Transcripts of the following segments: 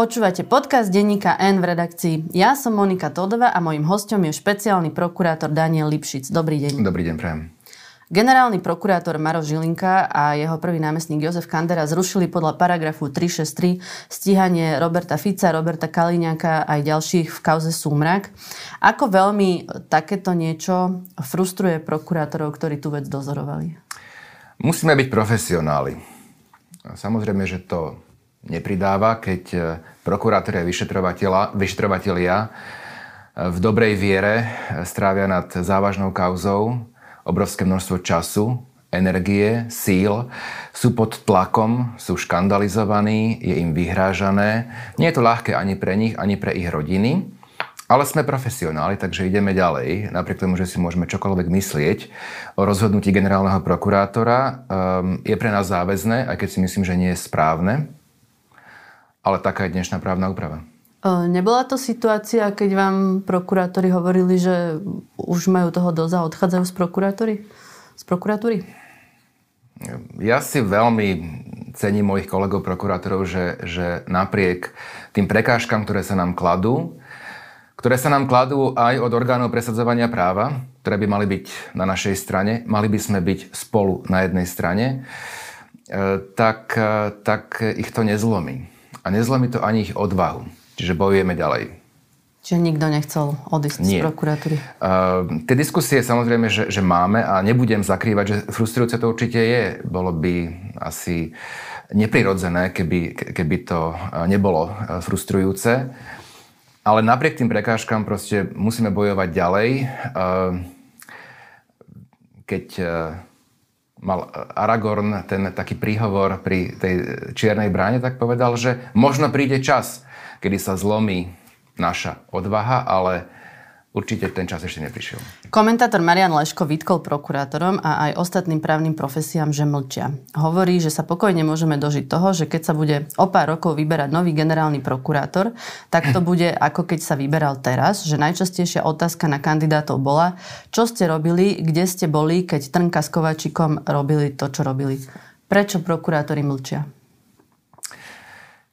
Počúvate podcast denníka N v redakcii. Ja som Monika Todová a mojim hostom je špeciálny prokurátor Daniel Lipšic. Dobrý deň. Dobrý deň, prajem. Generálny prokurátor Maro Žilinka a jeho prvý námestník Jozef Kandera zrušili podľa paragrafu 363 stíhanie Roberta Fica, Roberta Kaliňáka aj ďalších v kauze Súmrak. Ako veľmi takéto niečo frustruje prokurátorov, ktorí tú vec dozorovali? Musíme byť profesionáli. Samozrejme, že to nepridáva, keď e, prokurátori a vyšetrovatelia e, v dobrej viere e, strávia nad závažnou kauzou obrovské množstvo času, energie, síl, sú pod tlakom, sú škandalizovaní, je im vyhrážané. Nie je to ľahké ani pre nich, ani pre ich rodiny, ale sme profesionáli, takže ideme ďalej. Napriek tomu, že si môžeme čokoľvek myslieť o rozhodnutí generálneho prokurátora, um, je pre nás záväzné, aj keď si myslím, že nie je správne ale taká je dnešná právna úprava. Nebola to situácia, keď vám prokurátori hovorili, že už majú toho dosť a odchádzajú z prokurátory? Z prokuratúry? Ja si veľmi cením mojich kolegov prokurátorov, že, že napriek tým prekážkam, ktoré sa nám kladú, ktoré sa nám kladú aj od orgánov presadzovania práva, ktoré by mali byť na našej strane, mali by sme byť spolu na jednej strane, e, tak, e, tak ich to nezlomí a nezlomí to ani ich odvahu. Čiže bojujeme ďalej. Čiže nikto nechcel odísť Nie. z prokuratúry? Uh, tie diskusie samozrejme, že, že máme a nebudem zakrývať, že frustrujúce to určite je. Bolo by asi neprirodzené, keby, keby to nebolo frustrujúce. Ale napriek tým prekážkam proste musíme bojovať ďalej. Uh, keď uh, mal Aragorn ten taký príhovor pri tej čiernej bráne, tak povedal, že možno príde čas, kedy sa zlomí naša odvaha, ale určite ten čas ešte neprišiel. Komentátor Marian Leško vytkol prokurátorom a aj ostatným právnym profesiám, že mlčia. Hovorí, že sa pokojne môžeme dožiť toho, že keď sa bude o pár rokov vyberať nový generálny prokurátor, tak to bude ako keď sa vyberal teraz, že najčastejšia otázka na kandidátov bola, čo ste robili, kde ste boli, keď Trnka s Kovačikom robili to, čo robili. Prečo prokurátori mlčia?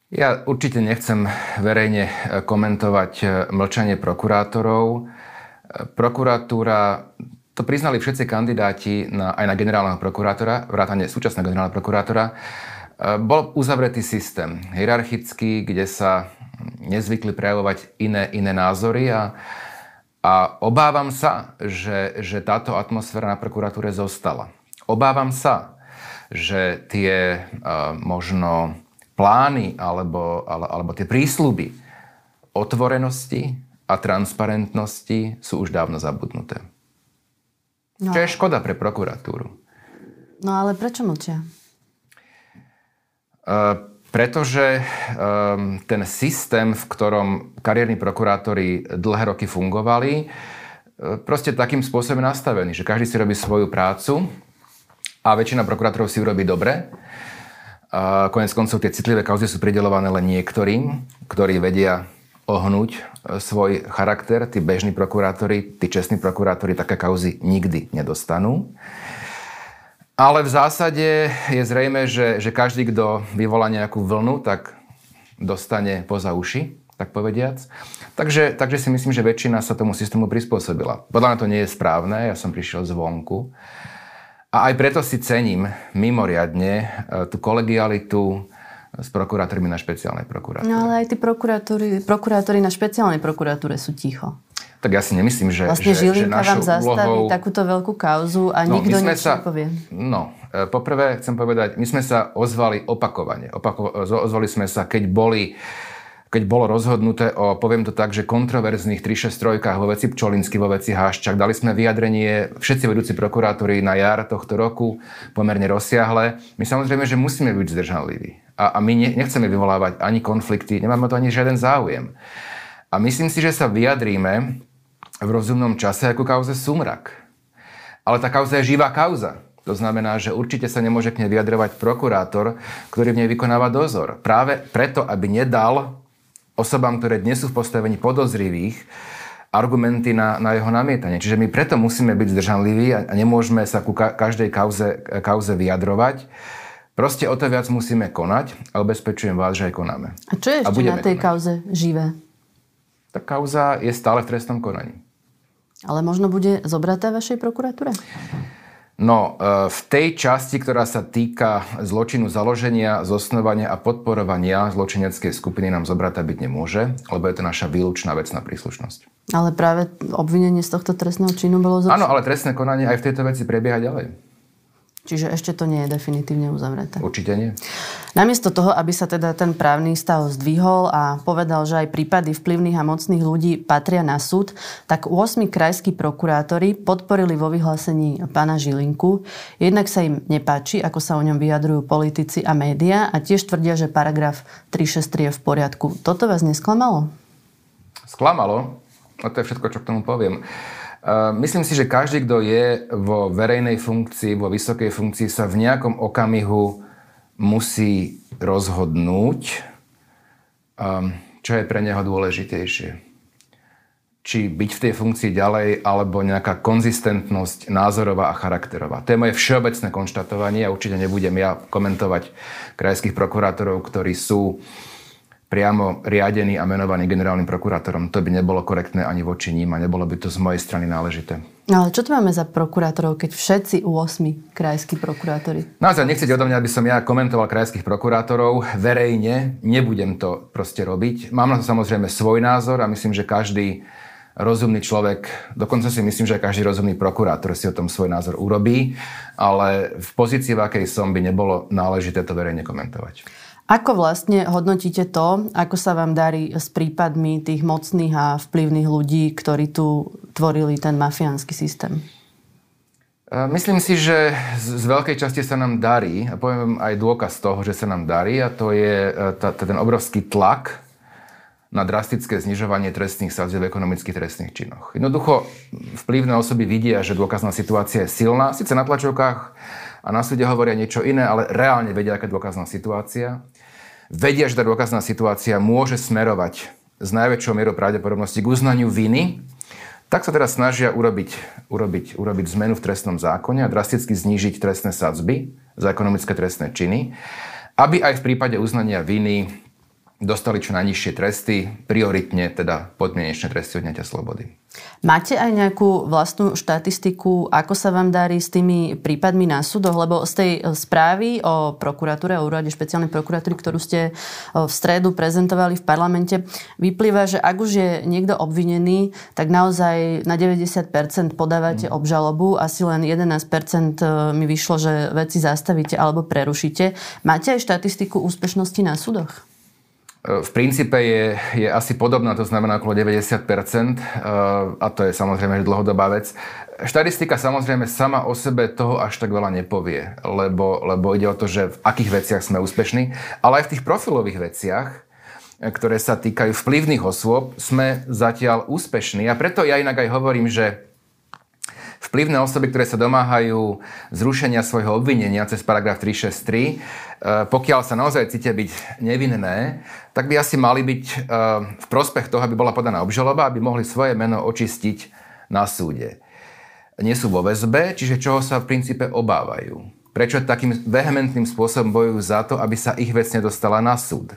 Ja určite nechcem verejne komentovať mlčanie prokurátorov. Prokuratúra, to priznali všetci kandidáti na, aj na generálneho prokurátora, vrátane súčasného generálneho prokurátora, bol uzavretý systém, hierarchický, kde sa nezvykli prejavovať iné, iné názory a, a obávam sa, že, že táto atmosféra na prokuratúre zostala. Obávam sa, že tie uh, možno plány alebo, alebo tie prísľuby otvorenosti a transparentnosti sú už dávno zabudnuté. No. Čo je škoda pre prokuratúru. No ale prečo mlčia? Uh, pretože um, ten systém, v ktorom kariérni prokurátori dlhé roky fungovali, uh, proste takým spôsobom nastavený, že každý si robí svoju prácu a väčšina prokurátorov si urobí dobre a konec koncov tie citlivé kauzy sú pridelované len niektorým, ktorí vedia ohnúť e, svoj charakter. Tí bežní prokurátori, tí čestní prokurátori také kauzy nikdy nedostanú. Ale v zásade je zrejme, že, že každý, kto vyvolá nejakú vlnu, tak dostane poza uši, tak povediac. Takže, takže si myslím, že väčšina sa tomu systému prispôsobila. Podľa mňa to nie je správne, ja som prišiel zvonku. A aj preto si cením mimoriadne e, tú kolegialitu s prokurátormi na špeciálnej prokuratúre. No ale aj tí prokurátori, prokurátori na špeciálnej prokuratúre sú ticho. Tak ja si nemyslím, že, vlastne že, že vám zastaví úlohou... takúto veľkú kauzu a no, nikto nič sa, nepovie. No, e, poprvé chcem povedať, my sme sa ozvali opakovane. Opako, ozvali sme sa, keď boli keď bolo rozhodnuté o, poviem to tak, že kontroverzných 363 vo veci Pčolinsky, vo veci Háščak. Dali sme vyjadrenie, všetci vedúci prokurátori na jar tohto roku, pomerne rozsiahle. My samozrejme, že musíme byť zdržanliví. A, a my ne, nechceme vyvolávať ani konflikty, nemáme to ani žiaden záujem. A myslím si, že sa vyjadríme v rozumnom čase ako kauze Sumrak. Ale tá kauza je živá kauza. To znamená, že určite sa nemôže k nej vyjadrovať prokurátor, ktorý v nej vykonáva dozor. Práve preto, aby nedal osobám, ktoré dnes sú v postavení podozrivých, argumenty na, na jeho namietanie. Čiže my preto musíme byť zdržanliví a nemôžeme sa ku každej kauze, kauze vyjadrovať. Proste o to viac musíme konať a ubezpečujem vás, že aj konáme. A čo je ešte na tej konať. kauze živé? Tá kauza je stále v trestnom konaní. Ale možno bude zobratá vašej prokuratúre? No, e, v tej časti, ktorá sa týka zločinu založenia, zosnovania a podporovania zločineckej skupiny nám zobrata byť nemôže, lebo je to naša výlučná vecná príslušnosť. Ale práve obvinenie z tohto trestného činu bolo zopšené? Áno, ale trestné konanie aj v tejto veci prebieha ďalej. Čiže ešte to nie je definitívne uzavreté. Určite nie. Namiesto toho, aby sa teda ten právny stav zdvihol a povedal, že aj prípady vplyvných a mocných ľudí patria na súd, tak 8 krajskí prokurátori podporili vo vyhlásení pána Žilinku. Jednak sa im nepáči, ako sa o ňom vyjadrujú politici a médiá a tiež tvrdia, že paragraf 363 je v poriadku. Toto vás nesklamalo? Sklamalo? No to je všetko, čo k tomu poviem. Myslím si, že každý, kto je vo verejnej funkcii, vo vysokej funkcii, sa v nejakom okamihu musí rozhodnúť, čo je pre neho dôležitejšie. Či byť v tej funkcii ďalej, alebo nejaká konzistentnosť názorová a charakterová. To je moje všeobecné konštatovanie a určite nebudem ja komentovať krajských prokurátorov, ktorí sú uh, priamo riadený a menovaný generálnym prokurátorom. To by nebolo korektné ani voči ním a nebolo by to z mojej strany náležité. No ale čo tu máme za prokurátorov, keď všetci 8 krajskí prokurátori? Naozaj nechcete odo mňa, aby som ja komentoval krajských prokurátorov verejne. Nebudem to proste robiť. Mám na to samozrejme svoj názor a myslím, že každý rozumný človek, dokonca si myslím, že každý rozumný prokurátor si o tom svoj názor urobí, ale v pozícii, v akej som, by nebolo náležité to verejne komentovať. Ako vlastne hodnotíte to, ako sa vám darí s prípadmi tých mocných a vplyvných ľudí, ktorí tu tvorili ten mafiánsky systém? Myslím si, že z veľkej časti sa nám darí a poviem aj dôkaz toho, že sa nám darí a to je e, ten obrovský tlak na drastické znižovanie trestných sadzieb v ekonomických trestných činoch. Jednoducho vplyvné osoby vidia, že dôkazná situácia je silná, síce na tlačovkách a na súde hovoria niečo iné, ale reálne vedia, aká je dôkazná situácia vedia, že tá dôkazná situácia môže smerovať s najväčšou mierou pravdepodobnosti k uznaniu viny, tak sa teda snažia urobiť, urobiť, urobiť zmenu v trestnom zákone a drasticky znížiť trestné sadzby za ekonomické trestné činy, aby aj v prípade uznania viny dostali čo najnižšie tresty, prioritne teda podmienečné tresty odňatia slobody. Máte aj nejakú vlastnú štatistiku, ako sa vám darí s tými prípadmi na súdoch? Lebo z tej správy o prokuratúre, o úrade špeciálnej prokuratúry, ktorú ste v stredu prezentovali v parlamente, vyplýva, že ak už je niekto obvinený, tak naozaj na 90% podávate mm. obžalobu, asi len 11% e, mi vyšlo, že veci zastavíte alebo prerušíte. Máte aj štatistiku úspešnosti na súdoch? V princípe je, je asi podobná, to znamená okolo 90%, eh, a to je samozrejme dlhodobá vec. Štatistika samozrejme sama o sebe toho až tak veľa nepovie, lebo, lebo ide o to, že v akých veciach sme úspešní, ale aj v tých profilových veciach, eh, ktoré sa týkajú vplyvných osôb, sme zatiaľ úspešní. A preto ja inak aj hovorím, že vplyvné osoby, ktoré sa domáhajú zrušenia svojho obvinenia cez paragraf 363, e, pokiaľ sa naozaj cítia byť nevinné, tak by asi mali byť e, v prospech toho, aby bola podaná obžaloba, aby mohli svoje meno očistiť na súde. Nie sú vo väzbe, čiže čoho sa v princípe obávajú. Prečo takým vehementným spôsobom bojujú za to, aby sa ich vec nedostala na súd,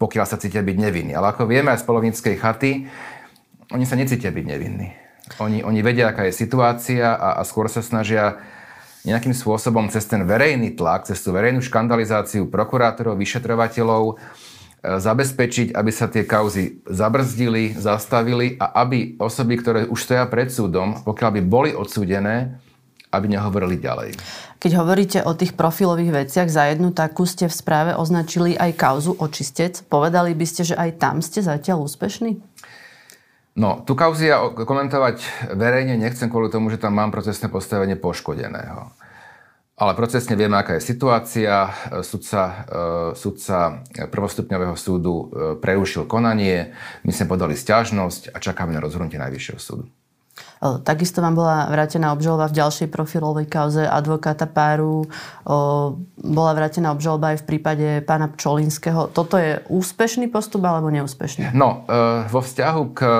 pokiaľ sa cítia byť nevinní. Ale ako vieme aj z polovníckej chaty, oni sa necítia byť nevinní. Oni, oni vedia, aká je situácia a, a skôr sa snažia nejakým spôsobom cez ten verejný tlak, cez tú verejnú škandalizáciu prokurátorov, vyšetrovateľov e, zabezpečiť, aby sa tie kauzy zabrzdili, zastavili a aby osoby, ktoré už stoja pred súdom, pokiaľ by boli odsúdené, aby nehovorili ďalej. Keď hovoríte o tých profilových veciach, za jednu takú ste v správe označili aj kauzu očistec. Povedali by ste, že aj tam ste zatiaľ úspešní? No, tu kauzy ja komentovať verejne nechcem kvôli tomu, že tam mám procesné postavenie poškodeného. Ale procesne vieme, aká je situácia. Sudca, e, sudca prvostupňového súdu e, prerušil konanie, my sme podali stiažnosť a čakáme na rozhodnutie Najvyššieho súdu. Takisto vám bola vrátená obžaloba v ďalšej profilovej kauze advokáta Páru. Bola vrátená obžaloba aj v prípade pána Pčolinského. Toto je úspešný postup alebo neúspešný? No, e, vo vzťahu k e,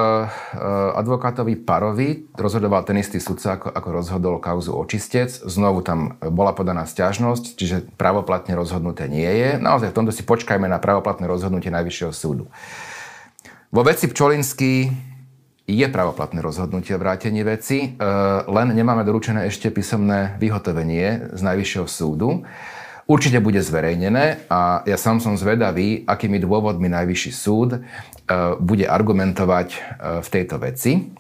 advokátovi Parovi rozhodoval ten istý sudca, ako, rozhodol kauzu očistec. Znovu tam bola podaná stiažnosť, čiže pravoplatne rozhodnuté nie je. Naozaj v tomto si počkajme na pravoplatné rozhodnutie Najvyššieho súdu. Vo veci Pčolinský je pravoplatné rozhodnutie o vrátení veci, e, len nemáme doručené ešte písomné vyhotovenie z Najvyššieho súdu. Určite bude zverejnené a ja sám som zvedavý, akými dôvodmi Najvyšší súd e, bude argumentovať e, v tejto veci.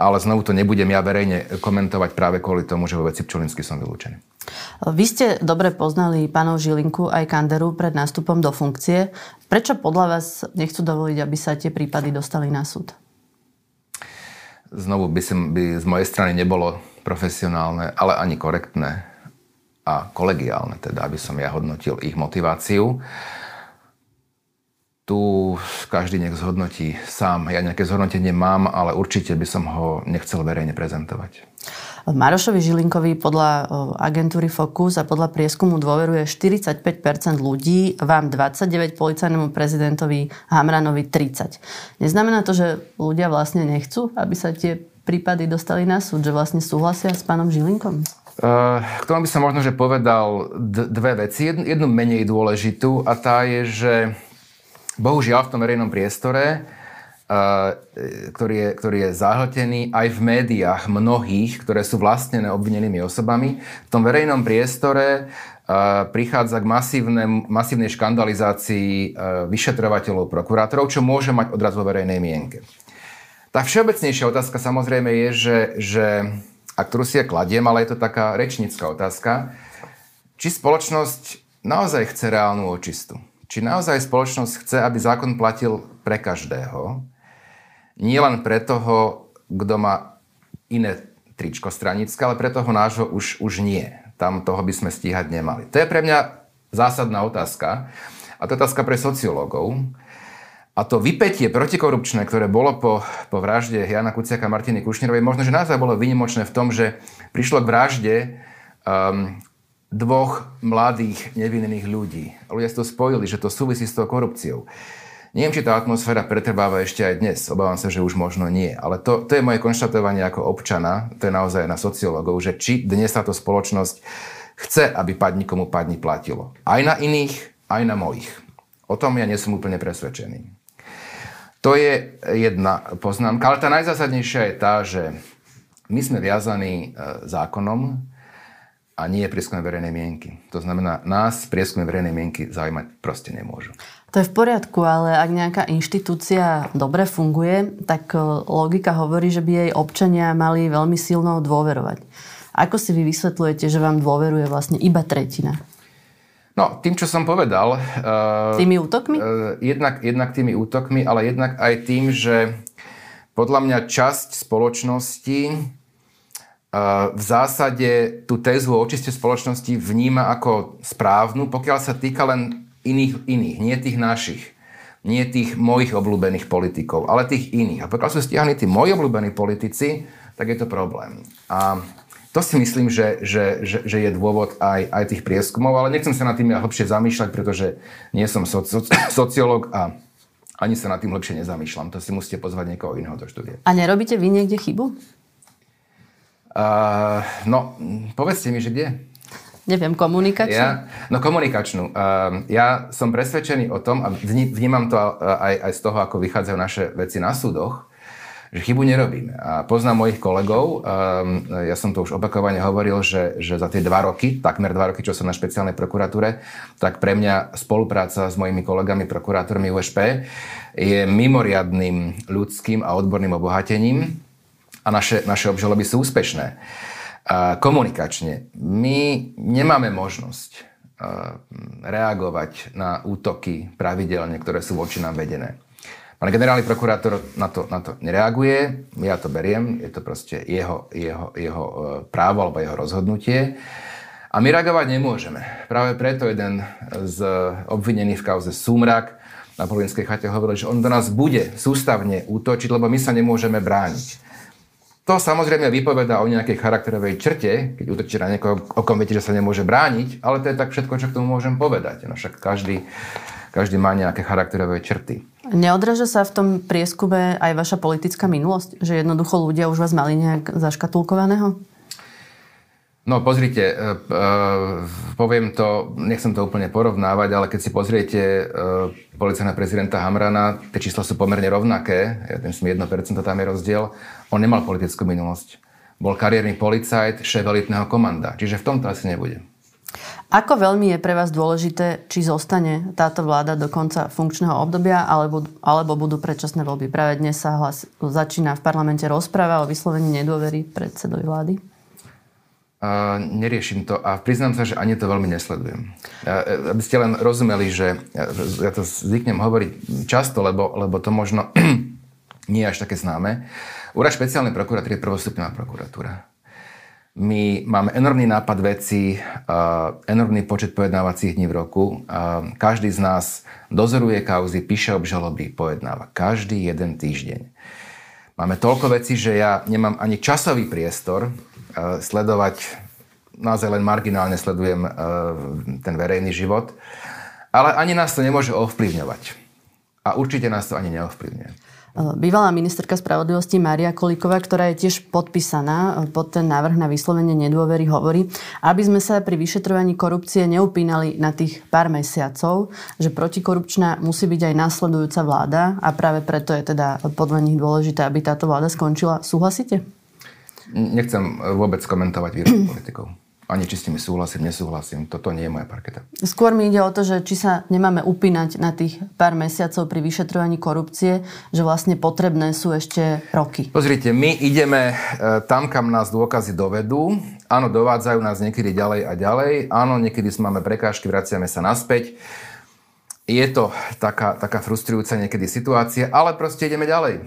Ale znovu to nebudem ja verejne komentovať práve kvôli tomu, že vo veci Pčolinsky som vylúčený. Vy ste dobre poznali pánov Žilinku aj Kanderu pred nástupom do funkcie. Prečo podľa vás nechcú dovoliť, aby sa tie prípady dostali na súd? Znovu by, som, by z mojej strany nebolo profesionálne, ale ani korektné a kolegiálne, teda, aby som ja hodnotil ich motiváciu. Tu každý nech zhodnotí sám. Ja nejaké zhodnotenie mám, ale určite by som ho nechcel verejne prezentovať. Marošovi Žilinkovi podľa agentúry Focus a podľa prieskumu dôveruje 45% ľudí, vám 29, policajnému prezidentovi Hamranovi 30. Neznamená to, že ľudia vlastne nechcú, aby sa tie prípady dostali na súd, že vlastne súhlasia s pánom Žilinkom? K tomu by som možno že povedal dve veci. Jednu, jednu menej dôležitú a tá je, že bohužiaľ v tom verejnom priestore ktorý je, ktorý je zahltený aj v médiách mnohých, ktoré sú vlastnené obvinenými osobami. V tom verejnom priestore prichádza k masívnej škandalizácii vyšetrovateľov, prokurátorov, čo môže mať odraz vo verejnej mienke. Tá všeobecnejšia otázka samozrejme je, že, že a ktorú si ja kladiem, ale je to taká rečnická otázka, či spoločnosť naozaj chce reálnu očistu. Či naozaj spoločnosť chce, aby zákon platil pre každého, nie len pre toho, kto má iné tričko stranické, ale pre toho nášho už, už nie. Tam toho by sme stíhať nemali. To je pre mňa zásadná otázka. A to je otázka pre sociológov. A to vypetie protikorupčné, ktoré bolo po, po vražde Jana Kuciaka a Martiny Kušnerovej, možno, že naozaj bolo vynimočné v tom, že prišlo k vražde um, dvoch mladých nevinných ľudí. Ľudia si to spojili, že to súvisí s tou korupciou. Neviem, či tá atmosféra pretrváva ešte aj dnes. Obávam sa, že už možno nie. Ale to, to je moje konštatovanie ako občana, to je naozaj na sociológov, že či dnes táto spoločnosť chce, aby padni komu padni platilo. Aj na iných, aj na mojich. O tom ja nie som úplne presvedčený. To je jedna poznámka. Ale tá najzásadnejšia je tá, že my sme viazaní e, zákonom a nie prieskumem verejnej mienky. To znamená, nás prieskumy verejnej mienky zaujímať proste nemôžu. To je v poriadku, ale ak nejaká inštitúcia dobre funguje, tak e, logika hovorí, že by jej občania mali veľmi silno dôverovať. Ako si vy vysvetľujete, že vám dôveruje vlastne iba tretina? No, tým, čo som povedal... Uh, tými útokmi? Uh, jednak, jednak tými útokmi, ale jednak aj tým, že podľa mňa časť spoločnosti v zásade tú tézu o očiste spoločnosti vníma ako správnu, pokiaľ sa týka len iných, iných, nie tých našich, nie tých mojich obľúbených politikov, ale tých iných. A pokiaľ sú stiahli tí moji obľúbení politici, tak je to problém. A to si myslím, že, že, že, že je dôvod aj, aj tých prieskumov, ale nechcem sa nad tým ja hlbšie zamýšľať, pretože nie som soci, sociológ a ani sa nad tým hlbšie nezamýšľam. To si musíte pozvať niekoho iného do štúdia. A nerobíte vy niekde chybu? Uh, no, povedzte mi, že kde? Neviem, komunikačnú? Ja, no komunikačnú. Uh, ja som presvedčený o tom, a vnímam to aj, aj z toho, ako vychádzajú naše veci na súdoch, že chybu nerobíme. A poznám mojich kolegov, um, ja som to už opakovane hovoril, že, že za tie dva roky, takmer dva roky, čo som na špeciálnej prokuratúre, tak pre mňa spolupráca s mojimi kolegami prokurátormi USP je mimoriadným ľudským a odborným obohatením a naše, naše obžaloby sú úspešné komunikačne. My nemáme možnosť reagovať na útoky pravidelne, ktoré sú voči nám vedené. Pán generálny prokurátor na to, na to nereaguje, ja to beriem, je to proste jeho, jeho, jeho e, právo alebo jeho rozhodnutie. A my reagovať nemôžeme. Práve preto jeden z obvinených v kauze Súmrak na Polinskej chate hovoril, že on do nás bude sústavne útočiť, lebo my sa nemôžeme brániť. To samozrejme vypoveda o nejakej charakterovej črte, keď útočíte na niekoho, o kom viete, že sa nemôže brániť, ale to je tak všetko, čo k tomu môžem povedať. No však každý, každý má nejaké charakterové črty. Neodraža sa v tom prieskume aj vaša politická minulosť? Že jednoducho ľudia už vás mali nejak zaškatulkovaného? No pozrite, e, e, poviem to, nechcem to úplne porovnávať, ale keď si pozriete e, policajného prezidenta Hamrana, tie čísla sú pomerne rovnaké, ja myslím 1% tam je rozdiel, on nemal politickú minulosť. Bol kariérny policajt, šéf elitného komanda, čiže v tomto asi nebude. Ako veľmi je pre vás dôležité, či zostane táto vláda do konca funkčného obdobia, alebo, alebo budú predčasné voľby? Práve dnes sa hlas, začína v parlamente rozpráva o vyslovení nedôvery predsedovi vlády. Uh, neriešim to a priznám sa, že ani to veľmi nesledujem. Uh, aby ste len rozumeli, že ja to zvyknem hovoriť často, lebo, lebo to možno nie je až také známe. Úrad špeciálnej prokuratúry je prvostupňová prokuratúra. My máme enormný nápad vecí, uh, enormný počet pojednávacích dní v roku. Každý z nás dozoruje kauzy, píše obžaloby, pojednáva. Každý jeden týždeň. Máme toľko vecí, že ja nemám ani časový priestor sledovať, naozaj len marginálne sledujem eh, ten verejný život, ale ani nás to nemôže ovplyvňovať. A určite nás to ani neovplyvňuje. Eh, bývalá ministerka spravodlivosti Maria Kolíková, ktorá je tiež podpísaná pod ten návrh na vyslovenie nedôvery, hovorí, aby sme sa pri vyšetrovaní korupcie neupínali na tých pár mesiacov, že protikorupčná musí byť aj následujúca vláda a práve preto je teda podľa nich dôležité, aby táto vláda skončila. Súhlasíte? Nechcem vôbec komentovať výroky politikov. Ani či s tými súhlasím, nesúhlasím. Toto nie je moja parketa. Skôr mi ide o to, že či sa nemáme upínať na tých pár mesiacov pri vyšetrovaní korupcie, že vlastne potrebné sú ešte roky. Pozrite, my ideme e, tam, kam nás dôkazy dovedú. Áno, dovádzajú nás niekedy ďalej a ďalej. Áno, niekedy máme prekážky, vraciame sa naspäť. Je to taká, taká frustrujúca niekedy situácia, ale proste ideme ďalej.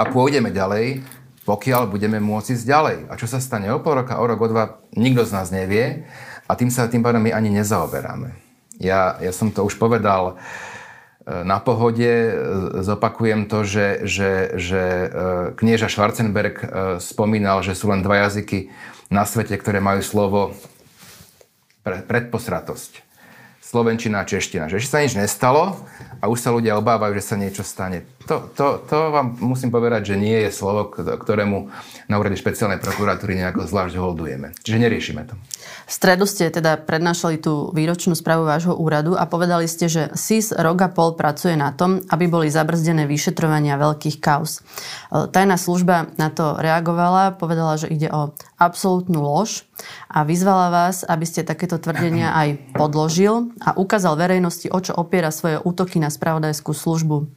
A pôjdeme ďalej pokiaľ budeme môcť ísť ďalej. A čo sa stane o pol roka, o rok, o dva, nikto z nás nevie a tým sa tým pádom my ani nezaoberáme. Ja, ja som to už povedal e, na pohode, e, zopakujem to, že, že, že e, knieža Schwarzenberg spomínal, že sú len dva jazyky na svete, ktoré majú slovo pre, predposratosť. Slovenčina a čeština. Že ešte sa nič nestalo a už sa ľudia obávajú, že sa niečo stane. To, to, to vám musím povedať, že nie je slovo, ktorému na úrade špeciálnej prokuratúry nejako zvlášť holdujeme. Čiže neriešime to. V stredu ste teda prednášali tú výročnú správu vášho úradu a povedali ste, že SIS rok a pol pracuje na tom, aby boli zabrzdené vyšetrovania veľkých kauz. Tajná služba na to reagovala, povedala, že ide o absolútnu lož a vyzvala vás, aby ste takéto tvrdenia aj podložil a ukázal verejnosti, o čo opiera svoje útoky na spravodajskú službu.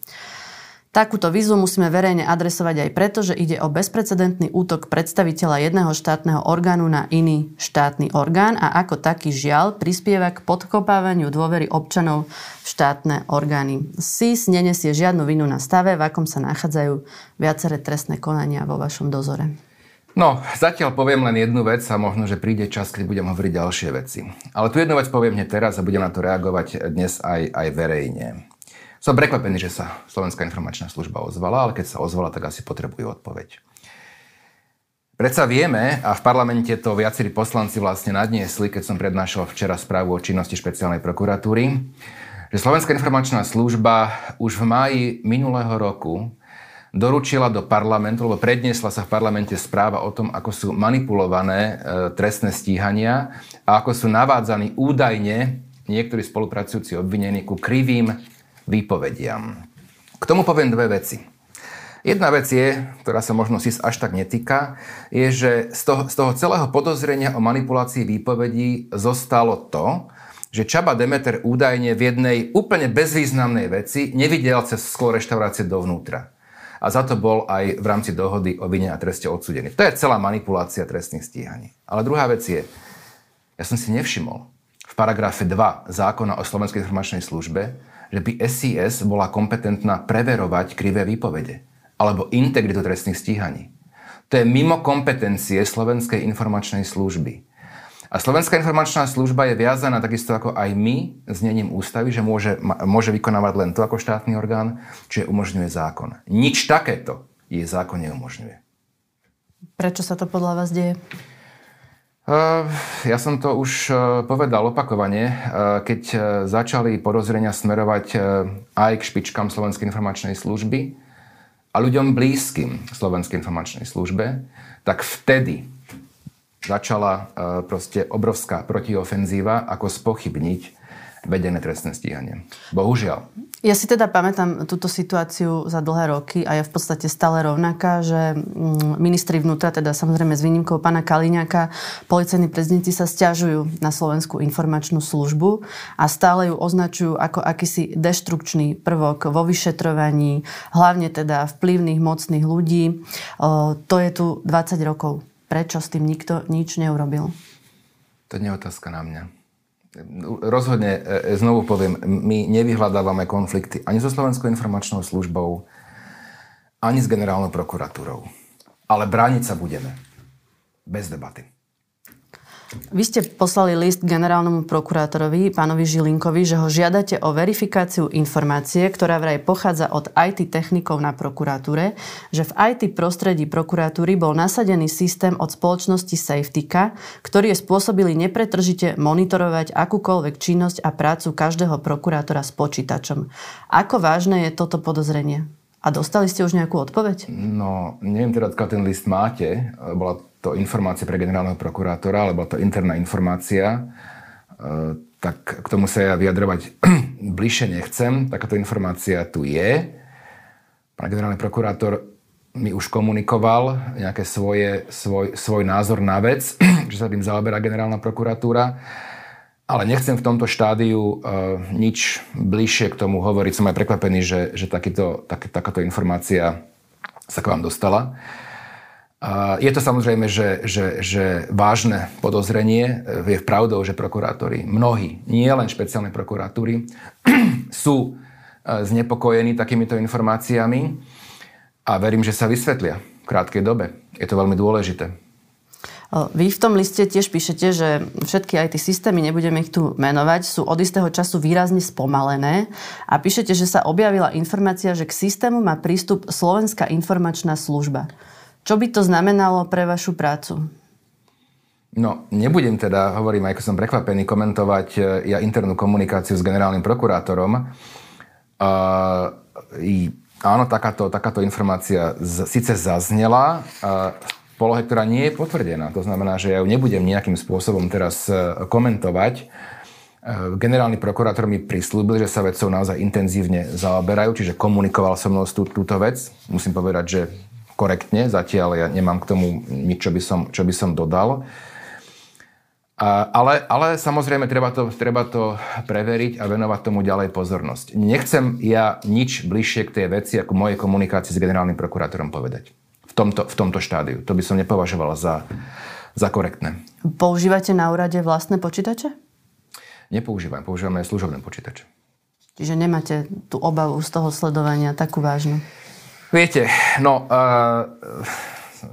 Takúto výzvu musíme verejne adresovať aj preto, že ide o bezprecedentný útok predstaviteľa jedného štátneho orgánu na iný štátny orgán a ako taký žiaľ prispieva k podkopávaniu dôvery občanov v štátne orgány. SIS nenesie žiadnu vinu na stave, v akom sa nachádzajú viaceré trestné konania vo vašom dozore. No, zatiaľ poviem len jednu vec a možno, že príde čas, keď budem hovoriť ďalšie veci. Ale tu jednu vec poviem hneď teraz a budem na to reagovať dnes aj, aj verejne. Som prekvapený, že sa Slovenská informačná služba ozvala, ale keď sa ozvala, tak asi potrebujú odpoveď. Predsa vieme, a v parlamente to viacerí poslanci vlastne nadniesli, keď som prednášal včera správu o činnosti špeciálnej prokuratúry, že Slovenská informačná služba už v máji minulého roku doručila do parlamentu, lebo predniesla sa v parlamente správa o tom, ako sú manipulované e, trestné stíhania a ako sú navádzaní údajne niektorí spolupracujúci obvinení ku krivým výpovediam. K tomu poviem dve veci. Jedna vec je, ktorá sa možno si až tak netýka, je, že z toho, z toho celého podozrenia o manipulácii výpovedí zostalo to, že Čaba Demeter údajne v jednej úplne bezvýznamnej veci nevidel cez sklo reštaurácie dovnútra a za to bol aj v rámci dohody o vine a treste odsudený. To je celá manipulácia trestných stíhaní. Ale druhá vec je, ja som si nevšimol v paragrafe 2 zákona o Slovenskej informačnej službe, že by SIS bola kompetentná preverovať krivé výpovede alebo integritu trestných stíhaní. To je mimo kompetencie Slovenskej informačnej služby. A Slovenská informačná služba je viazaná takisto ako aj my znením ústavy, že môže, môže vykonávať len to ako štátny orgán, čo umožňuje zákon. Nič takéto jej zákon neumožňuje. Prečo sa to podľa vás deje? Ja som to už povedal opakovane, keď začali podozrenia smerovať aj k špičkám Slovenskej informačnej služby a ľuďom blízkym Slovenskej informačnej službe, tak vtedy začala proste obrovská protiofenzíva, ako spochybniť vedené trestné stíhanie. Bohužiaľ. Ja si teda pamätám túto situáciu za dlhé roky a je v podstate stále rovnaká, že mm, ministri vnútra, teda samozrejme s výnimkou pána Kaliňaka, policajní prezidenti sa stiažujú na Slovenskú informačnú službu a stále ju označujú ako akýsi deštrukčný prvok vo vyšetrovaní, hlavne teda vplyvných, mocných ľudí. To je tu 20 rokov. Prečo s tým nikto nič neurobil? To nie je otázka na mňa. Rozhodne, e, e, znovu poviem, my nevyhľadávame konflikty ani so Slovenskou informačnou službou, ani s generálnou prokuratúrou. Ale brániť sa budeme. Bez debaty. Vy ste poslali list generálnemu prokurátorovi, pánovi Žilinkovi, že ho žiadate o verifikáciu informácie, ktorá vraj pochádza od IT technikov na prokuratúre, že v IT prostredí prokuratúry bol nasadený systém od spoločnosti Safetyka, ktorý je spôsobili nepretržite monitorovať akúkoľvek činnosť a prácu každého prokurátora s počítačom. Ako vážne je toto podozrenie? A dostali ste už nejakú odpoveď? No, neviem teda, odkiaľ ten list máte. Bola to informácia pre generálneho prokurátora, alebo to interná informácia, e, tak k tomu sa ja vyjadrovať bližšie nechcem. Takáto informácia tu je. Pán generálny prokurátor mi už komunikoval nejaké svoje, svoj, svoj názor na vec, že sa tým zaoberá generálna prokuratúra. Ale nechcem v tomto štádiu uh, nič bližšie k tomu hovoriť. Som aj prekvapený, že, že takýto, tak, takáto informácia sa k vám dostala. Je to samozrejme, že, že, že vážne podozrenie. Je pravdou, že prokurátori, mnohí, nie len špeciálne prokuratúry, sú e, znepokojení takýmito informáciami a verím, že sa vysvetlia v krátkej dobe. Je to veľmi dôležité. Vy v tom liste tiež píšete, že všetky aj tie systémy, nebudeme ich tu menovať, sú od istého času výrazne spomalené a píšete, že sa objavila informácia, že k systému má prístup Slovenská informačná služba. Čo by to znamenalo pre vašu prácu? No, nebudem teda, hovorím, aj som prekvapený, komentovať e, ja internú komunikáciu s generálnym prokurátorom. Uh, áno, takáto, takáto informácia z, síce zaznela uh, polohe, ktorá nie je potvrdená. To znamená, že ja ju nebudem nejakým spôsobom teraz uh, komentovať. Uh, generálny prokurátor mi prislúbil, že sa vecou naozaj intenzívne zaoberajú, čiže komunikoval so mnou tú, túto vec. Musím povedať, že korektne, zatiaľ ja nemám k tomu nič, čo by som, čo by som dodal. Ale, ale samozrejme treba to, treba to preveriť a venovať tomu ďalej pozornosť. Nechcem ja nič bližšie k tej veci ako mojej komunikácii s generálnym prokurátorom povedať. V tomto, v tomto štádiu. To by som nepovažoval za, za korektné. Používate na úrade vlastné počítače? Nepoužívam, používame služobné počítače. Čiže nemáte tú obavu z toho sledovania takú vážnu? Viete, no, uh,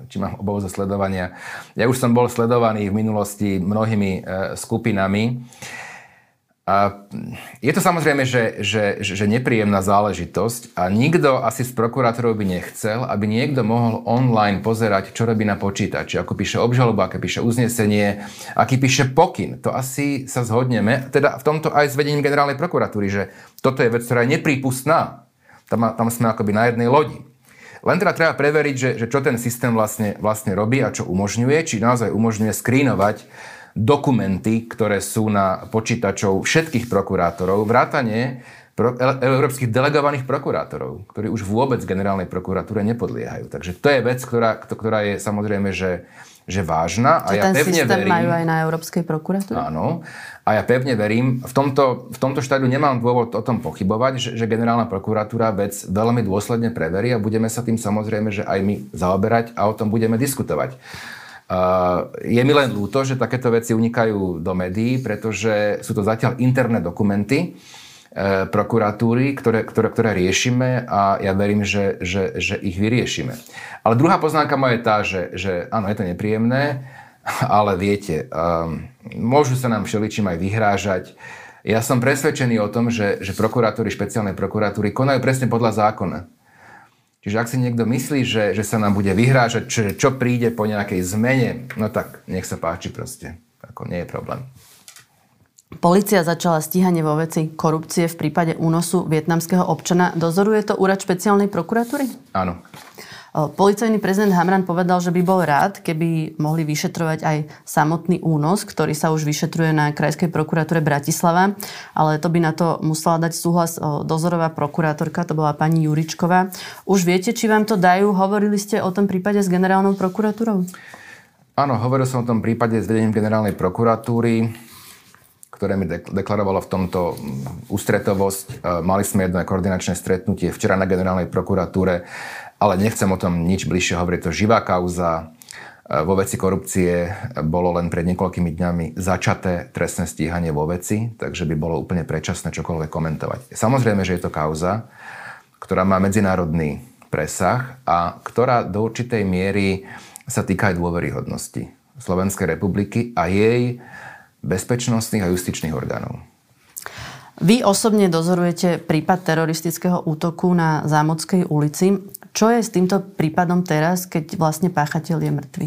či mám obavu zo sledovania. Ja už som bol sledovaný v minulosti mnohými uh, skupinami. A je to samozrejme, že, že, že nepríjemná záležitosť a nikto asi z prokurátorov by nechcel, aby niekto mohol online pozerať, čo robí na počítači, ako píše obžaloba, aké píše uznesenie, aký píše pokyn. To asi sa zhodneme, teda v tomto aj s vedením generálnej prokuratúry, že toto je vec, ktorá je neprípustná. Tam, tam sme akoby na jednej lodi. Len teda treba preveriť, že, že čo ten systém vlastne, vlastne robí a čo umožňuje, či naozaj umožňuje skrínovať dokumenty, ktoré sú na počítačov všetkých prokurátorov, vrátane pro, európskych delegovaných prokurátorov, ktorí už vôbec generálnej prokuratúre nepodliehajú. Takže to je vec, ktorá, ktorá je samozrejme, že že vážna. a ja ten pevne systém verím, majú aj na Európskej prokuratúre? Áno. A ja pevne verím, v tomto, v tomto štádiu nemám dôvod o tom pochybovať, že, že generálna prokuratúra vec veľmi dôsledne preverí a budeme sa tým samozrejme, že aj my zaoberať a o tom budeme diskutovať. Je mi len ľúto, že takéto veci unikajú do médií, pretože sú to zatiaľ interné dokumenty, E, prokuratúry, ktoré, ktoré, ktoré riešime a ja verím, že, že, že ich vyriešime. Ale druhá poznámka moja je tá, že, že áno, je to nepríjemné, ale viete, um, môžu sa nám všeličím aj vyhrážať. Ja som presvedčený o tom, že, že prokuratúry, špeciálne prokuratúry konajú presne podľa zákona. Čiže ak si niekto myslí, že, že sa nám bude vyhrážať, čo, čo príde po nejakej zmene, no tak nech sa páči proste. Ako nie je problém. Polícia začala stíhanie vo veci korupcie v prípade únosu vietnamského občana. Dozoruje to úrad špeciálnej prokuratúry? Áno. Policajný prezident Hamran povedal, že by bol rád, keby mohli vyšetrovať aj samotný únos, ktorý sa už vyšetruje na Krajskej prokuratúre Bratislava, ale to by na to musela dať súhlas dozorová prokurátorka, to bola pani Juričková. Už viete, či vám to dajú? Hovorili ste o tom prípade s generálnou prokuratúrou? Áno, hovoril som o tom prípade s vedením generálnej prokuratúry ktoré mi deklarovalo v tomto ústretovosť. Mali sme jedno koordinačné stretnutie včera na generálnej prokuratúre ale nechcem o tom nič bližšie hovoriť. To živá kauza. E, vo veci korupcie bolo len pred niekoľkými dňami začaté trestné stíhanie vo veci, takže by bolo úplne predčasné čokoľvek komentovať. Samozrejme, že je to kauza, ktorá má medzinárodný presah a ktorá do určitej miery sa týka aj dôveryhodnosti Slovenskej republiky a jej bezpečnostných a justičných orgánov. Vy osobne dozorujete prípad teroristického útoku na Zámodskej ulici. Čo je s týmto prípadom teraz, keď vlastne páchateľ je mŕtvy?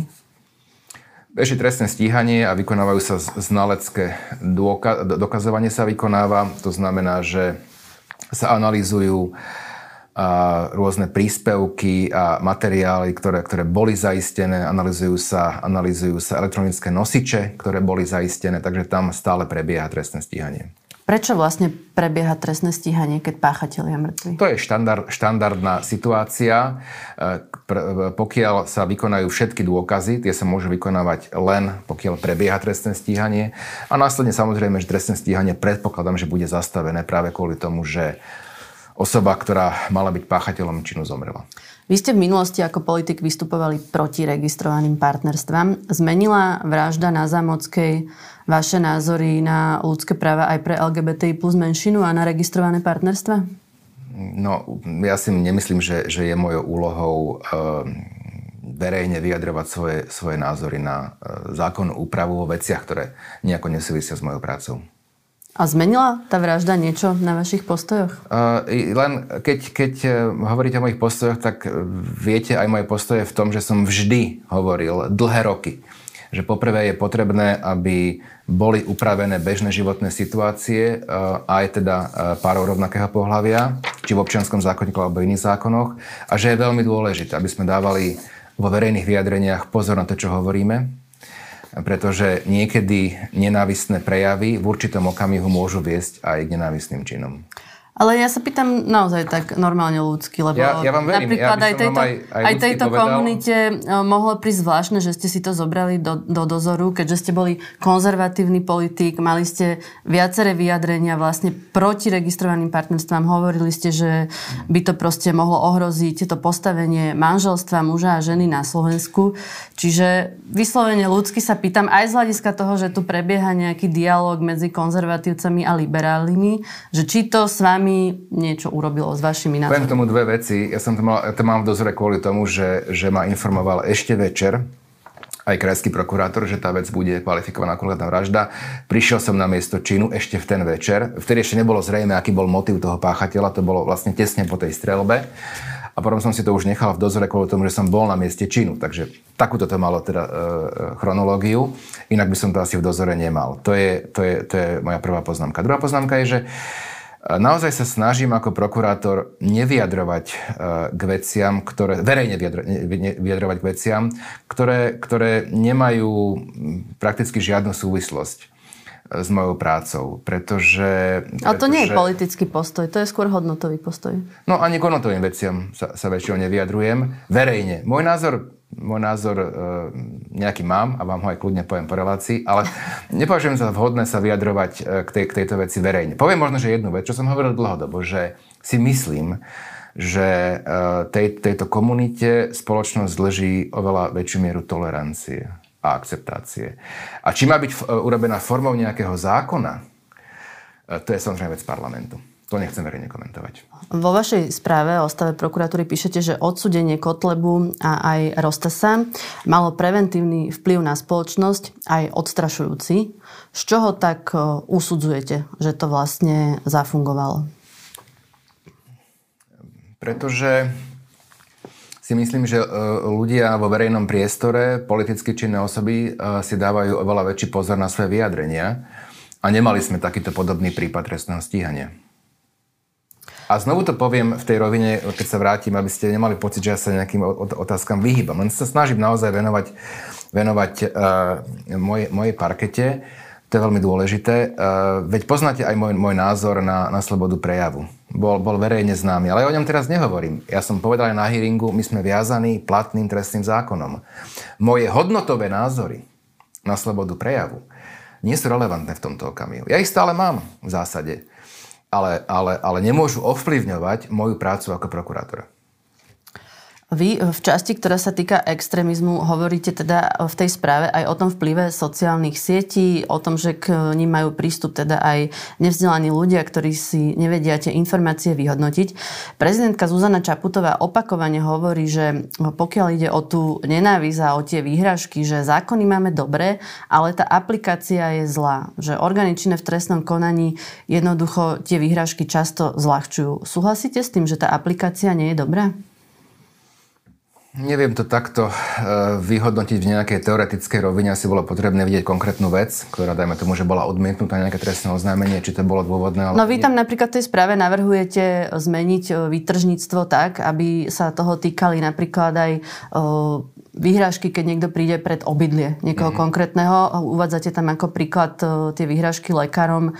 Beží trestné stíhanie a vykonávajú sa znalecké dôka- dokazovanie sa vykonáva. To znamená, že sa analýzujú a rôzne príspevky a materiály, ktoré, ktoré boli zaistené, analýzujú sa, analýzujú sa elektronické nosiče, ktoré boli zaistené, takže tam stále prebieha trestné stíhanie. Prečo vlastne prebieha trestné stíhanie, keď páchateľ je mŕtvy? To je štandard, štandardná situácia. E, pokiaľ sa vykonajú všetky dôkazy, tie sa môžu vykonávať len pokiaľ prebieha trestné stíhanie. A následne samozrejme, že trestné stíhanie predpokladám, že bude zastavené práve kvôli tomu, že osoba, ktorá mala byť páchateľom činu, zomrela. Vy ste v minulosti ako politik vystupovali proti registrovaným partnerstvám. Zmenila vražda na Zámockej vaše názory na ľudské práva aj pre LGBTI plus menšinu a na registrované partnerstva? No, ja si nemyslím, že, že je mojou úlohou e, verejne vyjadrovať svoje, svoje názory na e, zákonnú úpravu vo veciach, ktoré nejako nesúvisia s mojou prácou. A zmenila tá vražda niečo na vašich postojoch? Uh, len keď, keď e, hovoríte o mojich postojoch, tak viete aj moje postoje v tom, že som vždy hovoril dlhé roky, že poprvé je potrebné, aby boli upravené bežné životné situácie, uh, aj teda uh, párov rovnakého pohľavia, či v občianskom zákonníku alebo iných zákonoch, a že je veľmi dôležité, aby sme dávali vo verejných vyjadreniach pozor na to, čo hovoríme, pretože niekedy nenávistné prejavy v určitom okamihu môžu viesť aj k nenávistným činom. Ale ja sa pýtam naozaj tak normálne ľudsky, lebo ja, ja vám verím. napríklad ja aj tejto, aj, aj, aj tejto povedal. komunite e, mohlo prísť zvláštne, že ste si to zobrali do, do dozoru, keďže ste boli konzervatívny politik, mali ste viaceré vyjadrenia vlastne proti registrovaným partnerstvám. Hovorili ste, že by to proste mohlo ohroziť to postavenie manželstva muža a ženy na Slovensku. Čiže vyslovene ľudsky sa pýtam aj z hľadiska toho, že tu prebieha nejaký dialog medzi konzervatívcami a liberálnymi, že či to s vami vami niečo urobilo s vašimi názormi? Poviem tomu dve veci. Ja som to mal, to mám v dozore kvôli tomu, že, že ma informoval ešte večer aj krajský prokurátor, že tá vec bude kvalifikovaná ako vražda. Prišiel som na miesto činu ešte v ten večer. Vtedy ešte nebolo zrejme, aký bol motiv toho páchateľa. To bolo vlastne tesne po tej strelbe. A potom som si to už nechal v dozore kvôli tomu, že som bol na mieste činu. Takže takúto to malo teda e, e chronológiu. Inak by som to asi v dozore nemal. To je, to je, to je moja prvá poznámka. Druhá poznámka je, že Naozaj sa snažím ako prokurátor nevyjadrovať e, k veciam, ktoré, verejne vyjadrovať k veciam, ktoré, ktoré nemajú prakticky žiadnu súvislosť s mojou prácou, pretože... Ale to nie je politický postoj, to je skôr hodnotový postoj. No ani k hodnotovým veciam sa, sa väčšinou nevyjadrujem. Verejne. Môj názor môj názor e, nejaký mám a vám ho aj kľudne poviem po relácii, ale nepovažujem za vhodné sa vyjadrovať e, k, tej, k tejto veci verejne. Poviem možno, že jednu vec, čo som hovoril dlhodobo, že si myslím, že e, tej, tejto komunite spoločnosť dlží oveľa väčšiu mieru tolerancie a akceptácie. A či má byť urobená formou nejakého zákona, to je samozrejme vec parlamentu. To nechcem verejne komentovať. Vo vašej správe o stave prokuratúry píšete, že odsudenie Kotlebu a aj Rostasa malo preventívny vplyv na spoločnosť, aj odstrašujúci. Z čoho tak e, usudzujete, že to vlastne zafungovalo? Pretože si myslím, že ľudia vo verejnom priestore, politicky činné osoby si dávajú oveľa väčší pozor na svoje vyjadrenia a nemali sme takýto podobný prípad trestného stíhania. A znovu to poviem v tej rovine, keď sa vrátim, aby ste nemali pocit, že ja sa nejakým otázkam vyhýbam. Len sa snažím naozaj venovať, venovať uh, moje, mojej parkete. To je veľmi dôležité. Uh, veď poznáte aj môj, môj názor na, na slobodu prejavu. Bol, bol verejne známy, ale ja o ňom teraz nehovorím. Ja som povedal aj na hearingu, my sme viazaní platným trestným zákonom. Moje hodnotové názory na slobodu prejavu nie sú relevantné v tomto okamihu. Ja ich stále mám v zásade ale, ale, ale nemôžu ovplyvňovať moju prácu ako prokurátora. Vy v časti, ktorá sa týka extrémizmu, hovoríte teda v tej správe aj o tom vplyve sociálnych sietí, o tom, že k ním majú prístup teda aj nevzdelaní ľudia, ktorí si nevedia tie informácie vyhodnotiť. Prezidentka Zuzana Čaputová opakovane hovorí, že pokiaľ ide o tú nenávisť a o tie výhražky, že zákony máme dobré, ale tá aplikácia je zlá. Že orgány činné v trestnom konaní jednoducho tie výhražky často zľahčujú. Súhlasíte s tým, že tá aplikácia nie je dobrá? Neviem to takto e, vyhodnotiť v nejakej teoretickej rovine. Asi bolo potrebné vidieť konkrétnu vec, ktorá, dajme tomu, že bola odmietnutá nejaké trestné oznámenie, či to bolo dôvodné. Ale... No vy tam napríklad v tej správe navrhujete zmeniť e, výtržníctvo tak, aby sa toho týkali napríklad aj e, výhražky, keď niekto príde pred obydlie niekoho mm-hmm. konkrétneho. Uvádzate tam ako príklad tie výhražky lekárom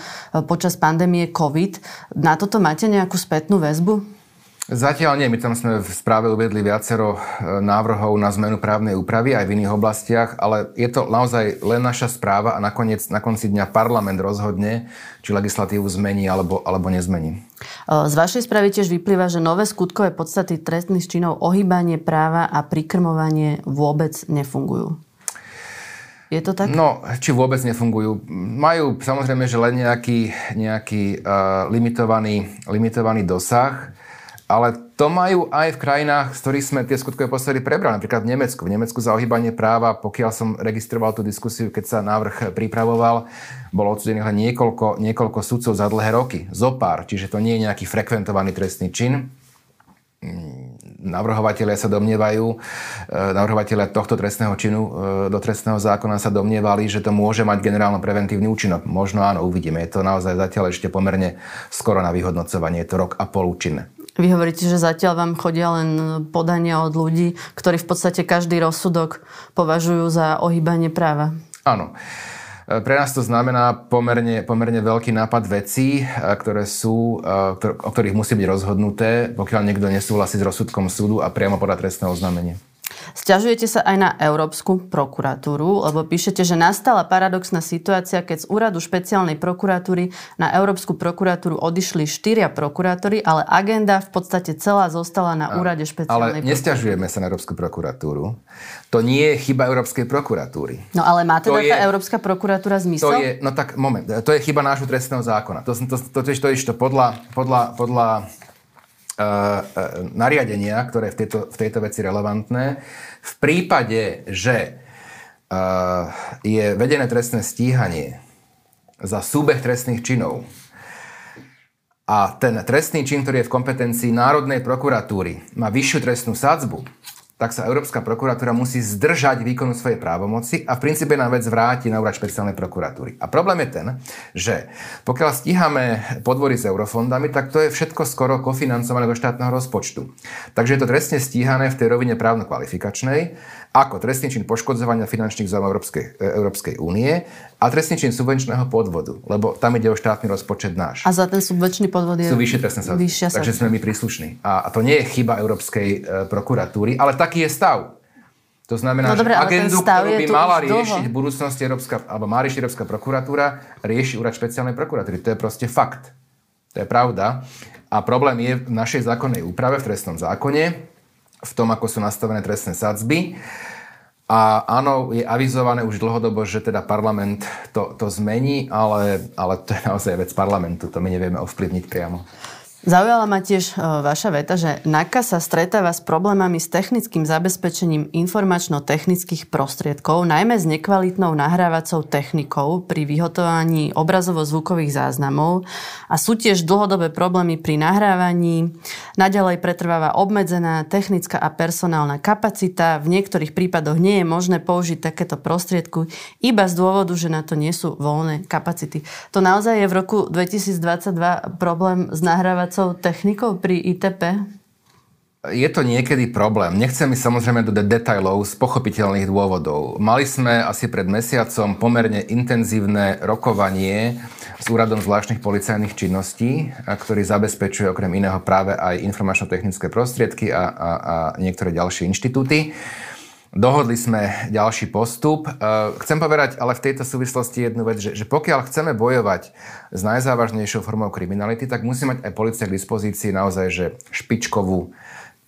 počas pandémie COVID. Na toto máte nejakú spätnú väzbu? Zatiaľ nie. My tam sme v správe uvedli viacero e, návrhov na zmenu právnej úpravy aj v iných oblastiach, ale je to naozaj len naša správa a nakoniec, na konci dňa parlament rozhodne, či legislatívu zmení alebo, alebo nezmení. E, z vašej správy tiež vyplýva, že nové skutkové podstaty trestných činov ohýbanie práva a prikrmovanie vôbec nefungujú. Je to tak? No, či vôbec nefungujú. Majú samozrejme, že len nejaký, nejaký uh, limitovaný, limitovaný dosah ale to majú aj v krajinách, z ktorých sme tie skutkové postavy prebrali. Napríklad v Nemecku. V Nemecku za ohýbanie práva, pokiaľ som registroval tú diskusiu, keď sa návrh pripravoval, bolo odsudených len niekoľko, niekoľko sudcov za dlhé roky. Zopár, čiže to nie je nejaký frekventovaný trestný čin. Mm, navrhovatelia sa domnievajú, e, navrhovatelia tohto trestného činu e, do trestného zákona sa domnievali, že to môže mať generálno preventívny účinok. Možno áno, uvidíme. Je to naozaj zatiaľ ešte pomerne skoro na vyhodnocovanie. Je to rok a pol účinné. Vy hovoríte, že zatiaľ vám chodia len podania od ľudí, ktorí v podstate každý rozsudok považujú za ohýbanie práva. Áno. E, pre nás to znamená pomerne, pomerne veľký nápad vecí, e, ktoré sú, e, o ktorých musí byť rozhodnuté, pokiaľ niekto nesúhlasí s rozsudkom súdu a priamo podať trestné oznámenie. Sťažujete sa aj na Európsku prokuratúru, lebo píšete, že nastala paradoxná situácia, keď z úradu špeciálnej prokuratúry na Európsku prokuratúru odišli štyria prokurátory, ale agenda v podstate celá zostala na úrade špeciálnej Ale nesťažujeme sa na Európsku prokuratúru. To nie je chyba Európskej prokuratúry. No ale má teda to tá je, Európska prokuratúra zmysel? To je, no tak moment, to je chyba nášho trestného zákona. To, to, to, to, to, to podľa, podľa, podľa eh, nariadenia, ktoré v tejto, v tejto veci relevantné. V prípade, že eh, je vedené trestné stíhanie za súbeh trestných činov a ten trestný čin, ktorý je v kompetencii Národnej prokuratúry, má vyššiu trestnú sadzbu, tak sa Európska prokuratúra musí zdržať výkonu svojej právomoci a v princípe nám vec vráti na úrad špeciálnej prokuratúry. A problém je ten, že pokiaľ stíhame podvory s eurofondami, tak to je všetko skoro kofinancované do štátneho rozpočtu. Takže je to trestne stíhané v tej rovine právno-kvalifikačnej ako trestný čin poškodzovania finančných záujmov Európskej, e, Európskej únie a trestný čin subvenčného podvodu, lebo tam ide o štátny rozpočet náš. A za ten subvenčný podvod je... Sú vyššie trestné sadzby. Takže sme my príslušní. A, a to nie je chyba Európskej e, prokuratúry, ale taký je stav. To znamená, no, dobré, že agendu, ktorú by mala riešiť v budúcnosti Európska, alebo má riešiť Európska prokuratúra, rieši úrad špeciálnej prokuratúry. To je proste fakt. To je pravda. A problém je v našej zákonnej úprave, v trestnom zákone, v tom, ako sú nastavené trestné sadzby. A áno, je avizované už dlhodobo, že teda parlament to, to zmení, ale, ale to je naozaj vec parlamentu, to my nevieme ovplyvniť priamo. Zaujala ma tiež e, vaša veta, že NAKA sa stretáva s problémami s technickým zabezpečením informačno-technických prostriedkov, najmä s nekvalitnou nahrávacou technikou pri vyhotovaní obrazovo-zvukových záznamov a sú tiež dlhodobé problémy pri nahrávaní. Naďalej pretrváva obmedzená technická a personálna kapacita. V niektorých prípadoch nie je možné použiť takéto prostriedku iba z dôvodu, že na to nie sú voľné kapacity. To naozaj je v roku 2022 problém s nahrávacou technikou pri ITP? Je to niekedy problém. Nechcem mi samozrejme do detailov z pochopiteľných dôvodov. Mali sme asi pred mesiacom pomerne intenzívne rokovanie s Úradom zvláštnych policajných činností, ktorý zabezpečuje okrem iného práve aj informačno-technické prostriedky a, a, a niektoré ďalšie inštitúty. Dohodli sme ďalší postup. E, chcem povedať ale v tejto súvislosti jednu vec, že, že pokiaľ chceme bojovať s najzávažnejšou formou kriminality, tak musí mať aj policia k dispozícii naozaj že špičkovú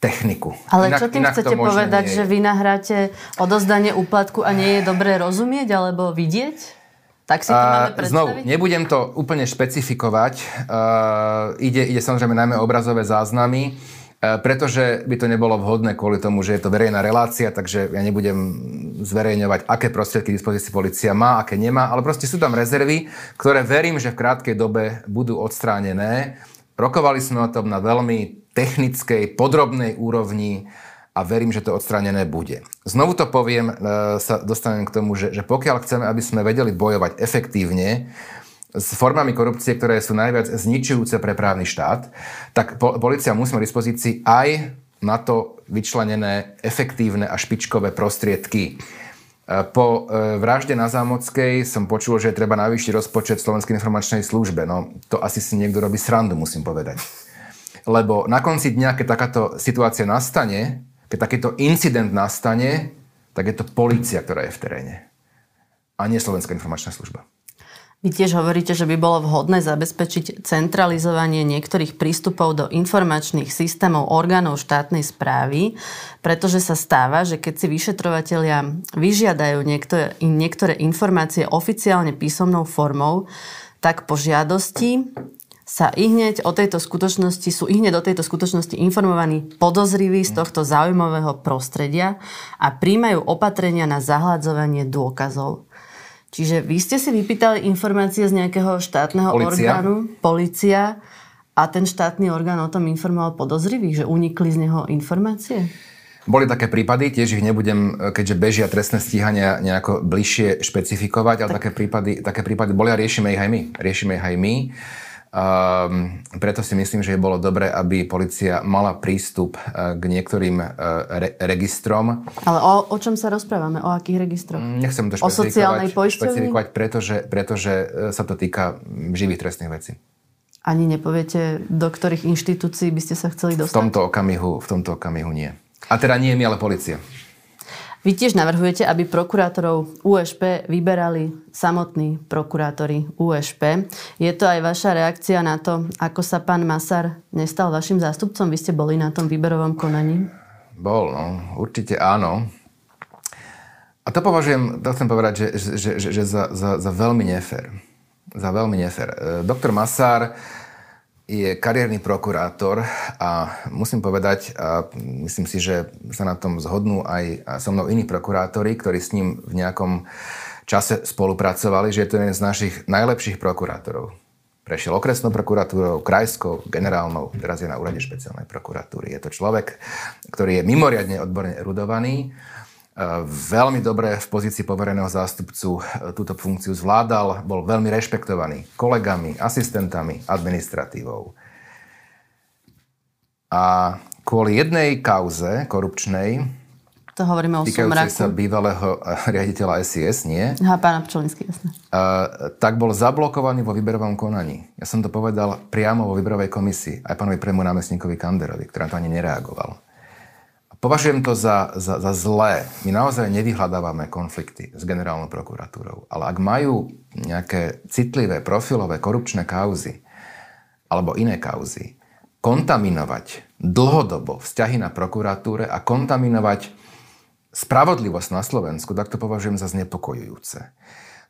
techniku. Ale inak, čo tým chcete povedať, že vy nahráte odozdanie úplatku a nie je dobré rozumieť alebo vidieť? Tak si to máme predstaviť? Znovu, nebudem to úplne špecifikovať. Uh, ide, ide samozrejme najmä o obrazové záznamy. E, pretože by to nebolo vhodné kvôli tomu, že je to verejná relácia, takže ja nebudem zverejňovať, aké prostriedky dispozícii policia má, aké nemá, ale proste sú tam rezervy, ktoré verím, že v krátkej dobe budú odstránené. Rokovali sme o tom na veľmi technickej, podrobnej úrovni a verím, že to odstránené bude. Znovu to poviem, e, sa dostanem k tomu, že, že pokiaľ chceme, aby sme vedeli bojovať efektívne, s formami korupcie, ktoré sú najviac zničujúce pre právny štát, tak policia musí mať dispozícii aj na to vyčlenené efektívne a špičkové prostriedky. E, po e, vražde na Zámockej som počul, že treba navýšiť rozpočet Slovenskej informačnej službe. No, to asi si niekto robí srandu, musím povedať. Lebo na konci dňa, keď takáto situácia nastane, keď takýto incident nastane, tak je to policia, ktorá je v teréne. A nie Slovenská informačná služba. Vy tiež hovoríte, že by bolo vhodné zabezpečiť centralizovanie niektorých prístupov do informačných systémov orgánov štátnej správy, pretože sa stáva, že keď si vyšetrovatelia vyžiadajú niektoré, niektoré informácie oficiálne písomnou formou, tak po žiadosti sa i o tejto skutočnosti, sú i hneď o tejto skutočnosti informovaní podozriví z tohto zaujímavého prostredia a príjmajú opatrenia na zahľadzovanie dôkazov. Čiže vy ste si vypýtali informácie z nejakého štátneho Polícia. orgánu, policia, a ten štátny orgán o tom informoval podozrivých, že unikli z neho informácie? Boli také prípady, tiež ich nebudem, keďže bežia trestné stíhania, nejako bližšie špecifikovať, ale tak. také, prípady, také prípady boli a riešime ich aj my. Riešime ich aj my. Um, preto si myslím, že bolo dobré, aby policia mala prístup uh, k niektorým uh, re- registrom. Ale o, o čom sa rozprávame? O akých registroch? Mm, nechcem to špecifikovať, o sociálnej špecifikovať pretože, pretože uh, sa to týka živých trestných vecí. Ani nepoviete, do ktorých inštitúcií by ste sa chceli dostať? V tomto okamihu, v tomto okamihu nie. A teda nie my, ale policia. Vy tiež navrhujete, aby prokurátorov USP vyberali samotní prokurátori USP. Je to aj vaša reakcia na to, ako sa pán Masar nestal vašim zástupcom? Vy ste boli na tom výberovom konaní? Bol, no. Určite áno. A to považujem, to chcem povedať, že, že, že, že za, za, za veľmi nefér. Za veľmi nefér. E, doktor Masár je kariérny prokurátor a musím povedať, a myslím si, že sa na tom zhodnú aj so mnou iní prokurátori, ktorí s ním v nejakom čase spolupracovali, že je to jeden z našich najlepších prokurátorov. Prešiel okresnou prokuratúrou, krajskou, generálnou, teraz je na úrade špeciálnej prokuratúry. Je to človek, ktorý je mimoriadne odborne erudovaný veľmi dobre v pozícii povereného zástupcu e, túto funkciu zvládal, bol veľmi rešpektovaný kolegami, asistentami, administratívou. A kvôli jednej kauze korupčnej, to hovoríme o týkajúcej sa bývalého e, riaditeľa SIS, nie? Aha, pána Pčolinský, jasne. Uh, tak bol zablokovaný vo výberovom konaní. Ja som to povedal priamo vo výberovej komisii, aj pánovi prému námestníkovi Kanderovi, ktorý to ani nereagoval. Považujem to za, za, za zlé. My naozaj nevyhľadávame konflikty s generálnou prokuratúrou. Ale ak majú nejaké citlivé, profilové, korupčné kauzy alebo iné kauzy, kontaminovať dlhodobo vzťahy na prokuratúre a kontaminovať spravodlivosť na Slovensku, tak to považujem za znepokojujúce.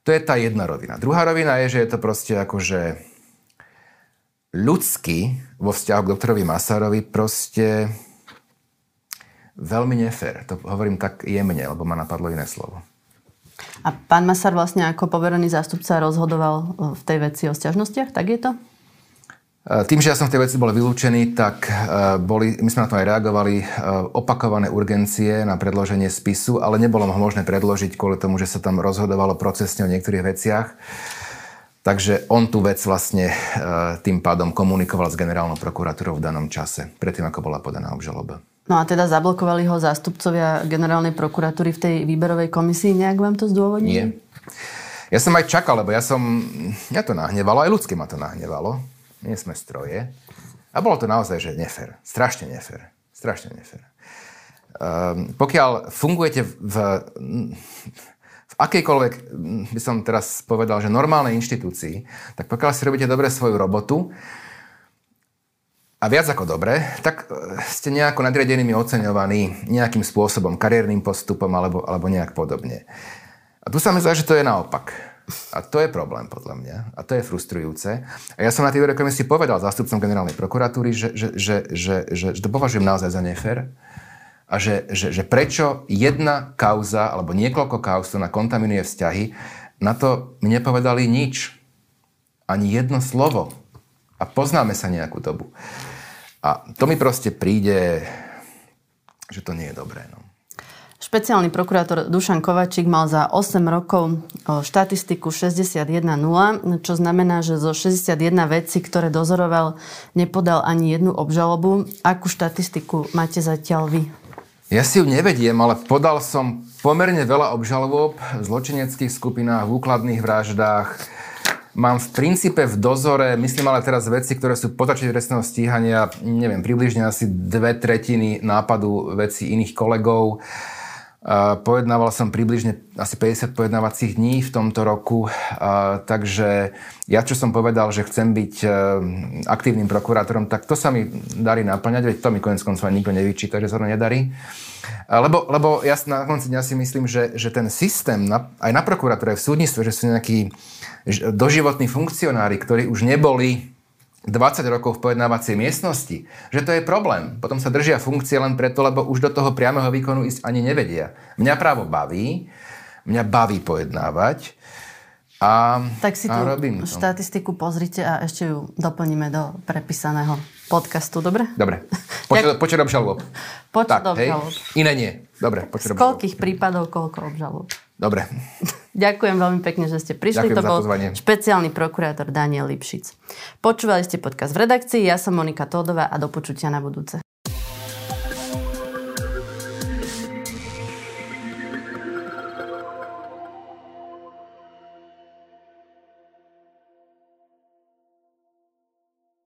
To je tá jedna rovina. Druhá rovina je, že je to proste akože ľudský vo vzťahu k doktorovi Masárovi proste veľmi nefér. To hovorím tak jemne, lebo ma napadlo iné slovo. A pán Masar vlastne ako poverený zástupca rozhodoval v tej veci o sťažnostiach, tak je to? E, tým, že ja som v tej veci bol vylúčený, tak e, boli, my sme na to aj reagovali, e, opakované urgencie na predloženie spisu, ale nebolo ho možné predložiť kvôli tomu, že sa tam rozhodovalo procesne o niektorých veciach. Takže on tú vec vlastne tým pádom komunikoval s generálnou prokuratúrou v danom čase, predtým ako bola podaná obžaloba. No a teda zablokovali ho zástupcovia generálnej prokuratúry v tej výberovej komisii. Nejak vám to zdôvodní? Nie. Ja som aj čakal, lebo ja som... Mňa to nahnevalo, aj ľudské ma to nahnevalo. Nie sme stroje. A bolo to naozaj, že nefér. Strašne nefér. Strašne nefér. Um, pokiaľ fungujete v, v akejkoľvek, by som teraz povedal, že normálnej inštitúcii, tak pokiaľ si robíte dobre svoju robotu, a viac ako dobre, tak e, ste nejako nadriadenými oceňovaní nejakým spôsobom, kariérnym postupom alebo, alebo nejak podobne. A tu sa mi zdá, že to je naopak. A to je problém podľa mňa. A to je frustrujúce. A ja som na tej komisii povedal zástupcom generálnej prokuratúry, že, že, že, že, že, že to považujem naozaj za nefér. A že, že, že prečo jedna kauza alebo niekoľko kauz to nakontaminuje vzťahy, na to mi nepovedali nič. Ani jedno slovo a poznáme sa nejakú dobu. A to mi proste príde, že to nie je dobré. No. Špeciálny prokurátor Dušan Kovačík mal za 8 rokov štatistiku 61.0, čo znamená, že zo 61 vecí, ktoré dozoroval, nepodal ani jednu obžalobu. Akú štatistiku máte zatiaľ vy? Ja si ju nevediem, ale podal som pomerne veľa obžalob v zločineckých skupinách, v úkladných vraždách, Mám v princípe v dozore, myslím ale teraz veci, ktoré sú potačenie trestného stíhania, neviem, približne asi dve tretiny nápadu veci iných kolegov. Pojednával som približne asi 50 pojednávacích dní v tomto roku, takže ja, čo som povedal, že chcem byť e, aktívnym prokurátorom, tak to sa mi darí naplňať, veď to mi konec koncov nikto nevyčíta, že sa to nedarí. Lebo, lebo ja na konci dňa si myslím, že, že ten systém na, aj na prokuratúre, v súdnictve, že sú nejakí doživotní funkcionári, ktorí už neboli 20 rokov v pojednávacej miestnosti, že to je problém. Potom sa držia funkcie len preto, lebo už do toho priameho výkonu ísť ani nevedia. Mňa právo baví, mňa baví pojednávať a, tak si tú robím to. štatistiku pozrite a ešte ju doplníme do prepísaného podcastu, dobre? Dobre. Počet, obžalob. Počet obžalob. Iné nie. Dobre, počet Z koľkých prípadov, koľko obžalob? Dobre. Ďakujem veľmi pekne, že ste prišli. Ďakujem to bol pozvanie. špeciálny prokurátor Daniel Lipšic. Počúvali ste podcast v redakcii, ja som Monika Tódová a do počutia na budúce.